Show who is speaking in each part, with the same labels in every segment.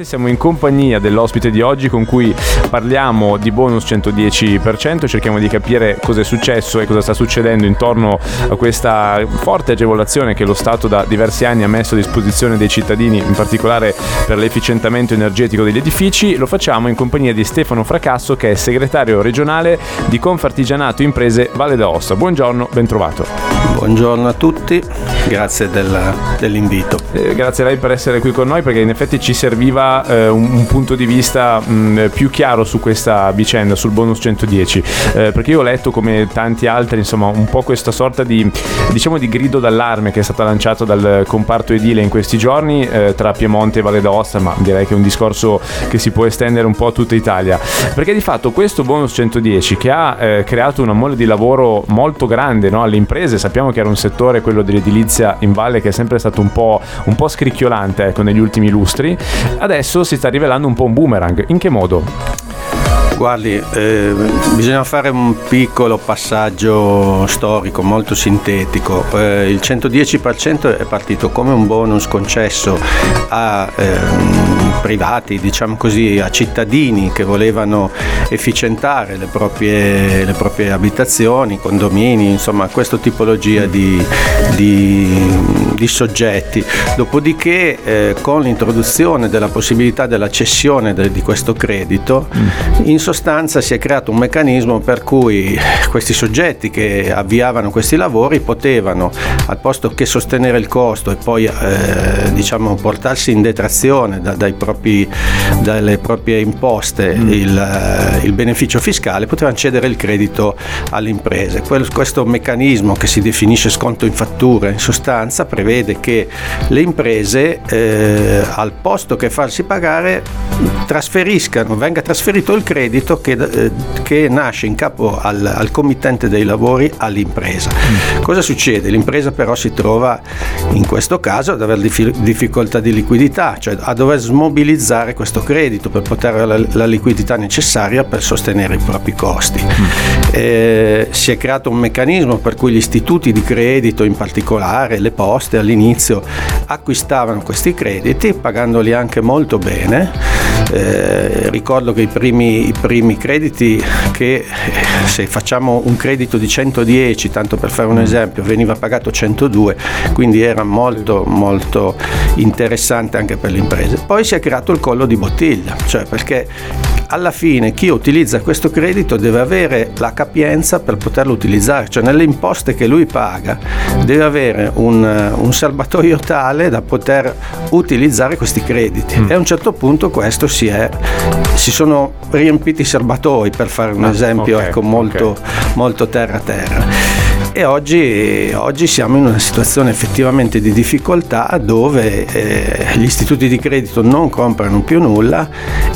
Speaker 1: Siamo in compagnia dell'ospite di oggi con cui parliamo di bonus 110%, cerchiamo di capire cosa è successo e cosa sta succedendo intorno a questa forte agevolazione che lo Stato da diversi anni ha messo a disposizione dei cittadini, in particolare per l'efficientamento energetico degli edifici. Lo facciamo in compagnia di Stefano Fracasso che è segretario regionale di Confartigianato Imprese Valle d'Aosta. Buongiorno, ben trovato.
Speaker 2: Buongiorno a tutti, grazie del, dell'invito.
Speaker 1: Eh, grazie a lei per essere qui con noi perché in effetti ci serviva eh, un, un, punto di vista mh, più chiaro su questa vicenda, sul bonus 110, eh, perché io ho letto come tanti altri, insomma, un po' questa sorta di, diciamo, di grido d'allarme che è stata lanciata dal comparto edile in questi giorni eh, tra Piemonte e Valle d'Aosta, ma direi che è un discorso che si può estendere un po' a tutta Italia, perché di fatto questo bonus 110 che ha eh, creato una mole di lavoro molto grande no, alle imprese, sappiamo che era un settore, quello dell'edilizia in valle, che è sempre stato un po', un po scricchiolante ecco, negli ultimi lustri, adesso si sta rivelando un po' un boomerang. In che modo?
Speaker 2: Guardi, eh, bisogna fare un piccolo passaggio storico molto sintetico. Eh, il 110% è partito come un bonus concesso a eh, privati, diciamo così, a cittadini che volevano efficientare le proprie, le proprie abitazioni, condomini, insomma, questa tipologia di, di, di soggetti. Dopodiché, eh, con l'introduzione della possibilità della cessione de, di questo credito, in sostanza si è creato un meccanismo per cui questi soggetti che avviavano questi lavori potevano, al posto che sostenere il costo e poi eh, diciamo, portarsi in detrazione da, dai propri, dalle proprie imposte mm. il, eh, il, beneficio fiscale, potevano cedere il credito alle imprese. Questo meccanismo che si definisce sconto in fattura in sostanza prevede che le imprese eh, al posto che farsi pagare trasferiscano, venga trasferito il credito credito che, eh, che nasce in capo al, al, committente dei lavori all'impresa. Mm. Cosa succede? L'impresa però si trova in questo caso ad avere difficoltà di liquidità, cioè a dover smobilizzare questo credito per poter avere la, la liquidità necessaria per sostenere i propri costi. Mm. Eh, si è creato un meccanismo per cui gli istituti di credito, in particolare le poste all'inizio, acquistavano questi crediti pagandoli anche molto bene. Eh, ricordo che i primi, i primi crediti che eh, se facciamo un credito di 110, tanto per fare un esempio, veniva pagato 102, quindi era molto molto interessante anche per le imprese. Poi si è creato il collo di bottiglia, cioè perché alla fine chi utilizza questo credito deve avere la capienza per poterlo utilizzare, cioè nelle imposte che lui paga deve avere un, un serbatoio tale da poter utilizzare questi crediti mm. e a un certo punto questo si, è, si sono riempiti i serbatoi per fare un ah, esempio okay, ecco, molto, okay. molto terra terra e oggi, oggi, siamo in una situazione effettivamente di difficoltà dove eh, gli istituti di credito non comprano più nulla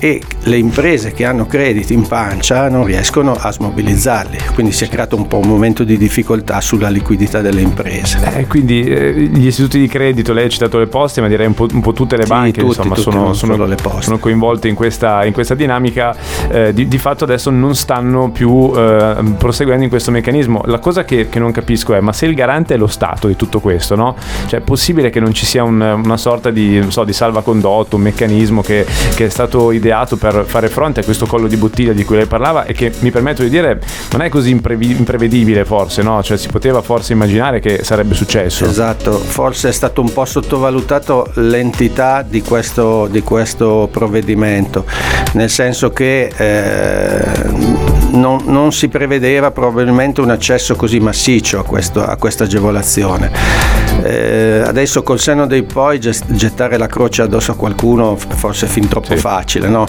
Speaker 2: e le imprese che hanno crediti in pancia non riescono a smobilizzarli, quindi si è creato un po' un momento di difficoltà sulla liquidità delle imprese.
Speaker 1: Eh, quindi eh, gli istituti di credito, lei ha citato le poste, ma direi un po', un po tutte le banche
Speaker 2: sì, tutti,
Speaker 1: insomma,
Speaker 2: tutti,
Speaker 1: sono,
Speaker 2: sono,
Speaker 1: sono, coinvolte in questa, in questa dinamica, eh, di, di, fatto adesso non stanno più eh, proseguendo in questo meccanismo. La cosa che, che non capisco è, ma se il garante è lo Stato di tutto questo, no? Cioè è possibile che non ci sia un, una sorta di, so, di salvacondotto, un meccanismo che, che, è stato ideato per fare fronte a questo collo di bottiglia di cui lei parlava e che mi permetto di dire non è così imprevi- imprevedibile forse, no? Cioè si poteva forse immaginare che sarebbe successo.
Speaker 2: Esatto, forse è stato un po' sottovalutato l'entità di questo, di questo provvedimento, nel senso che eh, non, non, si prevedeva probabilmente un accesso così massiccio a, questo, a questa agevolazione. Eh, adesso col senno dei poi gettare la croce addosso a qualcuno forse è fin troppo sì. facile, no?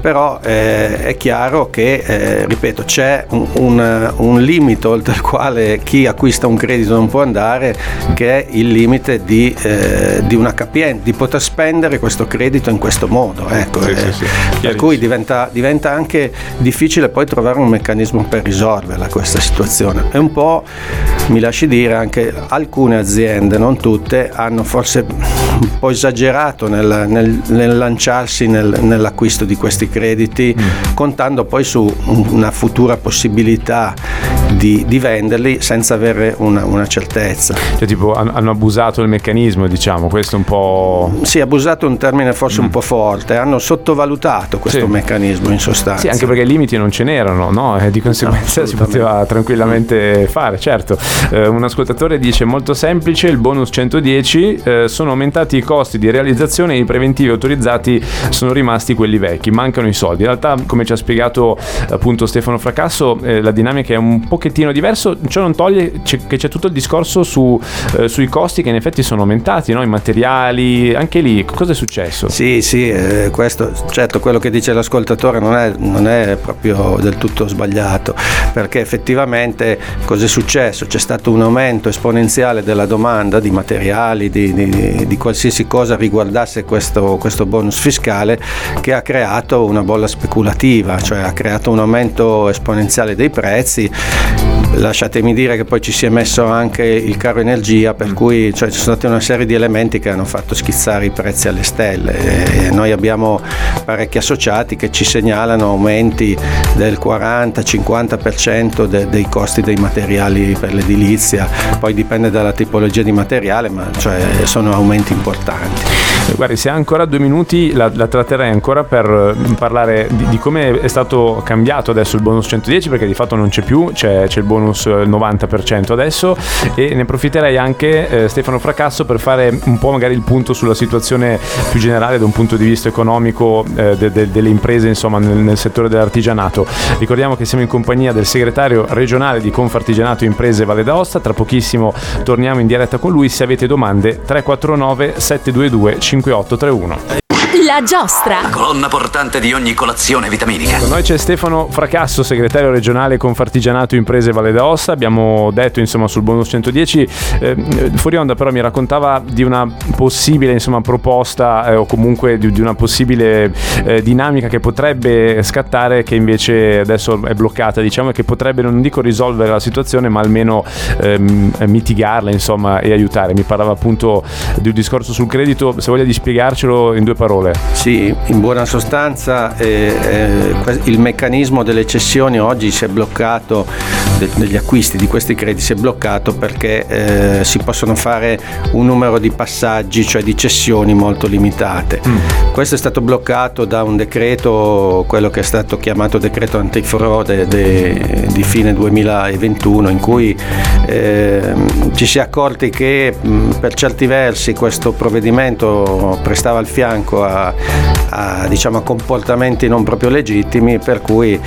Speaker 2: però eh, è chiaro che, eh, ripeto, c'è un, un, un, limite oltre il quale chi acquista un credito non può andare, che è il limite di, eh, di una capienza, di poter spendere questo credito in questo modo. Ecco, sì, sì, sì. Per cui diventa, diventa anche difficile poi trovare trovare un meccanismo per risolverla questa situazione. È un po', mi lasci dire, anche alcune aziende, non tutte, hanno forse un po' esagerato nel, nel, nel lanciarsi nel, nell'acquisto di questi crediti, mm. contando poi su una futura possibilità di, di venderli senza avere una, una certezza.
Speaker 1: Cioè tipo hanno abusato il meccanismo, diciamo, questo è un po'...
Speaker 2: Sì, abusato è un termine forse mm. un po' forte, hanno sottovalutato questo sì. meccanismo in sostanza.
Speaker 1: Sì, anche perché i limiti non ce n'erano, no? E di conseguenza no, si poteva tranquillamente fare, certo. Eh, un ascoltatore dice molto semplice, il bonus 110 eh, sono aumentati i costi di realizzazione e i preventivi autorizzati sono rimasti quelli vecchi, mancano i soldi. In realtà, come ci ha spiegato appunto Stefano Fracasso, eh, la dinamica è un pochettino diverso, ciò non toglie che c'è tutto il discorso su, eh, sui costi che in effetti sono aumentati, no? i materiali, anche lì cosa è successo?
Speaker 2: Sì, sì, eh, questo, certo quello che dice l'ascoltatore non è, non è proprio del tutto sbagliato, perché effettivamente cosa è successo? C'è stato un aumento esponenziale della domanda di materiali, di, di, di qualsiasi cosa riguardasse questo, questo bonus fiscale che ha creato una bolla speculativa, cioè ha creato un aumento esponenziale dei prezzi lasciatemi dire che poi ci si è messo anche il caro energia per cui cioè, ci sono state una serie di elementi che hanno fatto schizzare i prezzi alle stelle. E noi abbiamo parecchi associati che ci segnalano aumenti del 40-50% de- dei costi dei materiali per l'edilizia. Poi dipende dalla tipologia di materiale ma cioè, sono aumenti importanti.
Speaker 1: Guardi, se ha ancora due minuti la, la tratterei ancora per mm, parlare di, di, come è stato cambiato adesso il bonus 110 perché di fatto non c'è più, c'è, c'è il bonus 90% adesso e ne approfitterei anche eh, Stefano Fracasso per fare un po' magari il punto sulla situazione più generale da un punto di vista economico eh, de, de, delle imprese insomma nel, nel, settore dell'artigianato. Ricordiamo che siamo in compagnia del segretario regionale di Confartigianato Imprese Valle d'Aosta, tra pochissimo torniamo in diretta con lui, se avete domande 349 722 50 5831.
Speaker 3: La giostra.
Speaker 4: La colonna portante di ogni colazione vitaminica.
Speaker 1: Con noi c'è Stefano Fracasso, segretario regionale Confartigianato Imprese Valle d'Aosta. Abbiamo detto insomma sul bonus 110. Eh, fuori onda però mi raccontava di una possibile insomma, proposta eh, o comunque di, di una possibile eh, dinamica che potrebbe scattare che invece adesso è bloccata diciamo e che potrebbe non dico risolvere la situazione ma almeno ehm, mitigarla insomma e aiutare. Mi parlava appunto di un discorso sul credito. Se voglia di spiegarcelo in due parole.
Speaker 2: Sì, in buona sostanza eh, eh, il meccanismo delle cessioni oggi si è bloccato, de- degli acquisti di questi crediti si è bloccato perché eh, si possono fare un numero di passaggi, cioè di cessioni molto limitate. Mm. Questo è stato bloccato da un decreto, quello che è stato chiamato decreto antifrode de- di fine 2021, in cui ehm, ci si è accorti che mh, per certi versi questo provvedimento prestava il fianco a diciamo, a, comportamenti non proprio legittimi, per cui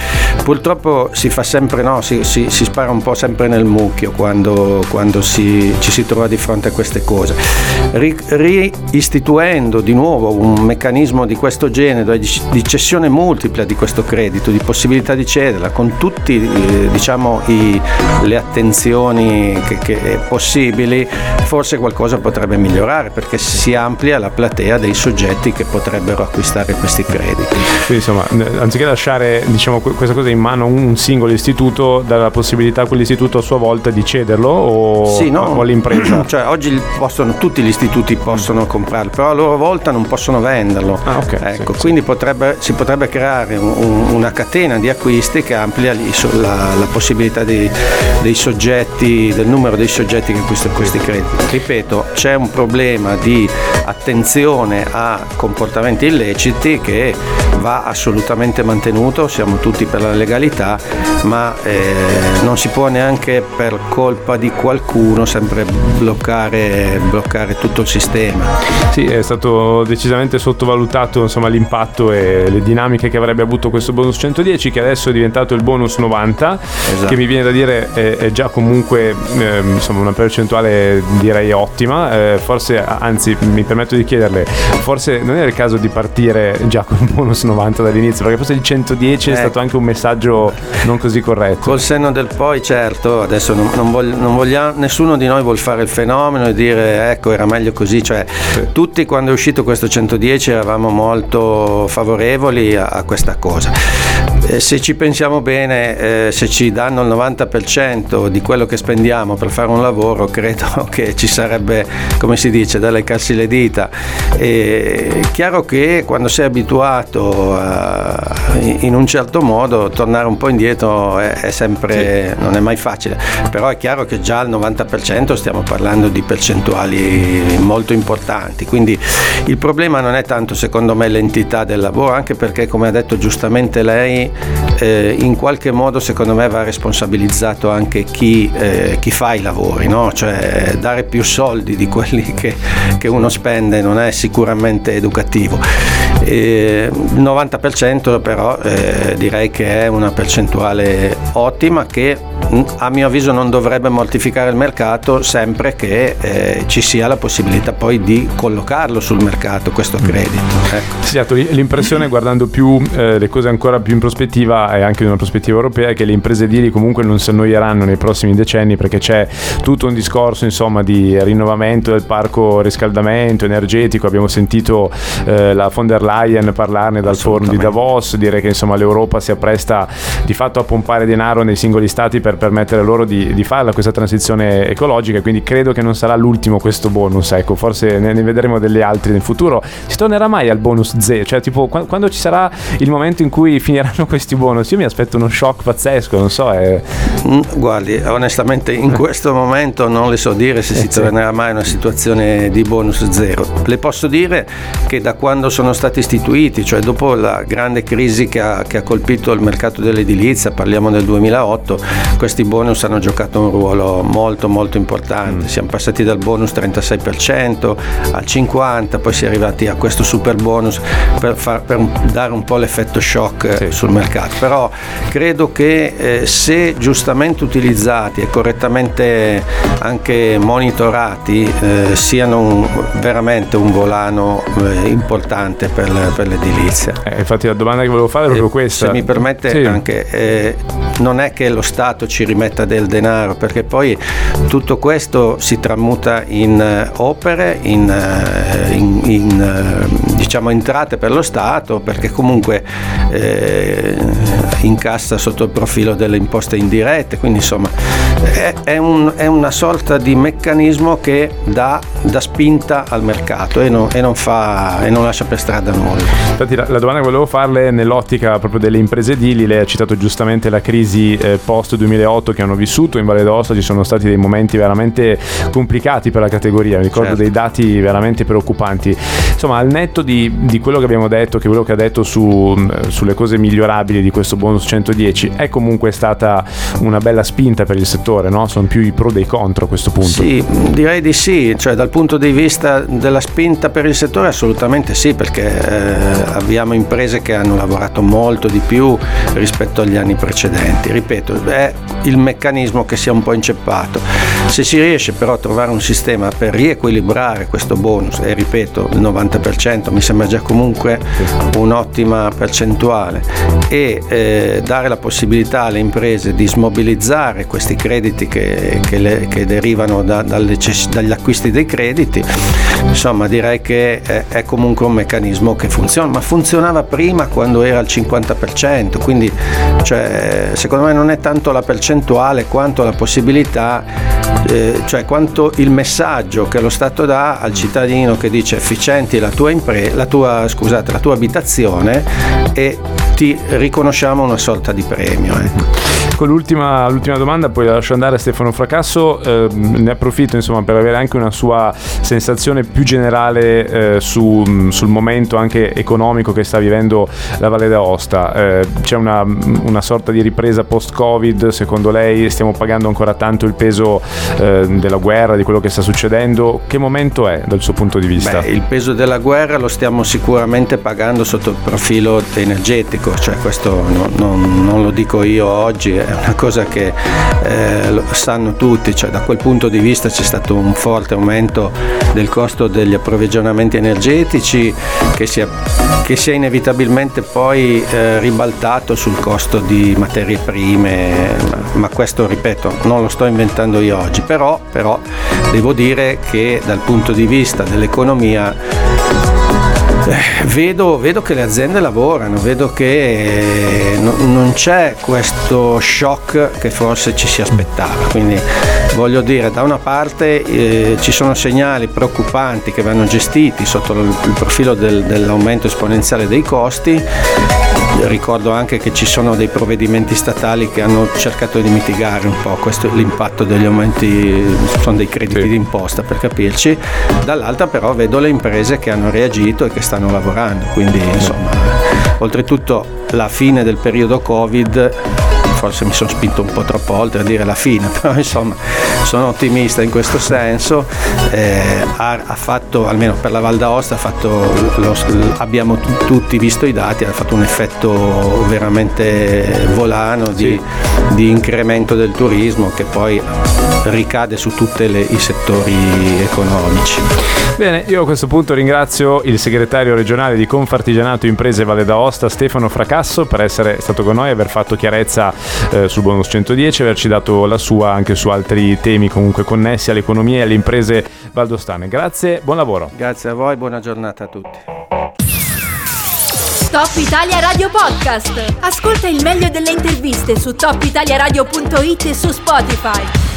Speaker 2: purtroppo si fa sempre no, si, si, si spara un po' sempre nel mucchio quando, quando si, ci si trova di fronte a queste cose. Ri, reistituendo di nuovo un meccanismo di questo genere, di, cessione multipla di questo credito, di possibilità di cederla, con tutte eh, diciamo, le attenzioni che, che possibili, forse qualcosa potrebbe migliorare perché si amplia la platea dei soggetti che potrebbero potrebbero acquistare questi crediti.
Speaker 1: Quindi insomma, anziché lasciare diciamo, questa cosa in mano a un singolo istituto, dà la possibilità a quell'istituto a sua volta di cederlo o,
Speaker 2: sì, no.
Speaker 1: o all'impresa?
Speaker 2: Cioè, oggi possono, tutti gli istituti possono comprarlo, però a loro volta non possono venderlo.
Speaker 1: Ah, okay,
Speaker 2: ecco,
Speaker 1: sì,
Speaker 2: quindi sì. Potrebbe, si potrebbe creare un, un, una catena di acquisti che amplia la, la possibilità dei, dei, soggetti, del numero dei soggetti che acquistano questi crediti. Ripeto, c'è un problema di attenzione a comportamenti comportamenti illeciti che va assolutamente mantenuto, siamo tutti per la legalità, ma eh, non si può neanche per colpa di qualcuno sempre bloccare, bloccare, tutto il sistema.
Speaker 1: Sì, è stato decisamente sottovalutato insomma, l'impatto e le dinamiche che avrebbe avuto questo bonus 110 che adesso è diventato il bonus 90, esatto. che mi viene da dire è, è già comunque eh, insomma, una percentuale direi ottima, eh, forse anzi mi permetto di chiederle, forse non era caso di partire già con un bonus 90 dall'inizio, perché forse il 110 è ecco. stato anche un messaggio non così corretto.
Speaker 2: Col senno del poi, certo, adesso non, non, voglia, non vogliamo, nessuno di noi vuole fare il fenomeno e dire ecco era meglio così, cioè sì. tutti quando è uscito questo 110 eravamo molto favorevoli a, a questa cosa eh, se ci pensiamo bene, eh, se ci danno il 90% di quello che spendiamo per fare un lavoro, credo che ci sarebbe, come si dice, da leccarsi le dita. È chiaro che quando sei abituato a, in un certo modo, tornare un po' indietro è, è sempre, sì. non è mai facile, però è chiaro che già al 90% stiamo parlando di percentuali molto importanti, quindi il problema non è tanto secondo me l'entità del lavoro, anche perché come ha detto giustamente lei, eh, in qualche modo secondo me va responsabilizzato anche chi, eh, chi fa i lavori, no? cioè dare più soldi di quelli che, che uno spende non è sicuramente educativo. Eh, il 90% però eh, direi che è una percentuale ottima che a mio avviso non dovrebbe mortificare il mercato sempre che eh, ci sia la possibilità poi di collocarlo sul mercato questo mm. credito. Ecco.
Speaker 1: Sì, l'impressione guardando più eh, le cose ancora più in prospettiva e anche in una prospettiva europea è che le imprese edili comunque non si annoieranno nei prossimi decenni perché c'è tutto un discorso insomma di rinnovamento del parco riscaldamento energetico, abbiamo sentito eh, la von der Leyen parlarne dal forum di Davos, dire che insomma l'Europa si appresta di fatto a pompare denaro nei singoli stati per permettere loro di, di farla questa transizione ecologica, quindi credo che non sarà l'ultimo questo bonus, ecco, forse ne, ne vedremo degli altri nel futuro. Si tornerà mai al bonus zero? Cioè, tipo, quando, quando ci sarà il momento in cui finiranno questi bonus, io mi aspetto uno shock pazzesco, non so. È...
Speaker 2: Mm, guardi, onestamente in questo momento non le so dire se eh, si sì. tornerà mai a una situazione di bonus zero. Le posso dire che da quando sono stati istituiti, cioè dopo la grande crisi che ha, che ha colpito il mercato dell'edilizia, parliamo del 2008, questi bonus hanno giocato un ruolo molto molto importante. Mm. Siamo passati dal bonus 36% al 50%, poi si è arrivati a questo super bonus per, far, per dare un po' l'effetto shock sì. sul mercato. Però credo che eh, se giustamente utilizzati e correttamente anche monitorati eh, siano un, veramente un volano eh, importante per, per l'edilizia.
Speaker 1: Eh, infatti la domanda che volevo fare è proprio eh, questa.
Speaker 2: Se mi permette sì. anche, eh, non è che lo Stato ci rimetta del denaro, perché poi tutto questo si tramuta in eh, opere, in, eh, in, in eh, diciamo, entrate per lo Stato, perché comunque eh, incassa sotto il profilo delle imposte indirette, quindi insomma è, è, un, è una sorta di meccanismo che dà, dà spinta al mercato e non, e, non fa, e non, lascia per strada nulla.
Speaker 1: Infatti la, la, domanda che volevo farle nell'ottica proprio delle imprese edili, lei ha citato giustamente la crisi eh, post 2008 che hanno vissuto in Valle d'Aosta, ci sono stati dei momenti veramente complicati per la categoria, mi ricordo certo. dei dati veramente preoccupanti. Insomma, al netto di, di, quello che abbiamo detto, che quello che ha detto su, sulle cose migliorabili di questo bonus 110, è comunque stata una bella spinta per il settore, no? Sono più i pro dei contro a questo punto.
Speaker 2: Sì, direi di sì, cioè dal punto di vista della spinta per il settore assolutamente sì, perché eh, abbiamo imprese che hanno lavorato molto di più rispetto agli anni precedenti. Ripeto, è il meccanismo che si è un po' inceppato. Se si riesce però a trovare un sistema per riequilibrare questo bonus, e ripeto, il 90% mi sembra già comunque un'ottima percentuale, e eh, dare la possibilità alle imprese di smobilizzare questi crediti che, che, le, che derivano da, dagli acquisti dei crediti, insomma direi che è, è comunque un meccanismo che funziona, ma funzionava prima quando era al 50%, quindi cioè, secondo me non è tanto la percentuale quanto la possibilità, eh, cioè quanto il messaggio che lo Stato dà al cittadino che dice efficienti la tua, impre- la tua, scusate, la tua abitazione e ti riconosciamo una sorta di premio. Ecco.
Speaker 1: Con l'ultima, l'ultima, domanda, poi la lascio andare a Stefano Fracasso, eh, ne approfitto insomma, per avere anche una sua sensazione più generale eh, su, sul momento anche economico che sta vivendo la Valle d'Aosta. Eh, c'è una, una, sorta di ripresa post-Covid, secondo lei stiamo pagando ancora tanto il peso eh, della guerra, di quello che sta succedendo? Che momento è dal suo punto di vista?
Speaker 2: Beh, il peso della guerra lo stiamo sicuramente pagando sotto il profilo energetico, cioè questo no, no, non lo dico io oggi, è una cosa che eh, lo sanno tutti, cioè da quel punto di vista c'è stato un forte aumento del costo degli approvvigionamenti energetici che si è, che si è inevitabilmente poi eh, ribaltato sul costo di materie prime, ma, questo ripeto non lo sto inventando io oggi, però, però devo dire che dal punto di vista dell'economia eh, vedo, vedo, che le aziende lavorano, vedo che no, non c'è questo shock che forse ci si aspettava. Quindi voglio dire, da una parte eh, ci sono segnali preoccupanti che vanno gestiti sotto il profilo del, dell'aumento esponenziale dei costi ricordo anche che ci sono dei provvedimenti statali che hanno cercato di mitigare un po' questo, l'impatto degli aumenti, sono dei crediti sì. d'imposta per capirci, dall'altra però vedo le imprese che hanno reagito e che stanno lavorando, quindi insomma oltretutto la fine del periodo Covid forse mi sono spinto un po' troppo oltre a dire la fine, però insomma sono ottimista in questo senso, eh, ha, ha, fatto, almeno per la Val d'Aosta, lo, abbiamo t- tutti visto i dati, ha fatto un effetto veramente volano di, sì. di incremento del turismo che poi ricade su tutti i settori economici.
Speaker 1: Bene, io a questo punto ringrazio il segretario regionale di Confartigianato Imprese Valle d'Aosta, Stefano Fracasso, per essere stato con noi e aver fatto chiarezza eh, sul bonus 110 e averci dato la sua anche su altri temi comunque connessi all'economia e alle imprese valdostane. Grazie, buon lavoro.
Speaker 2: Grazie a voi, buona giornata a tutti.
Speaker 3: Top Italia Radio Podcast. Ascolta il meglio delle interviste su topitaliaradio.it e su Spotify.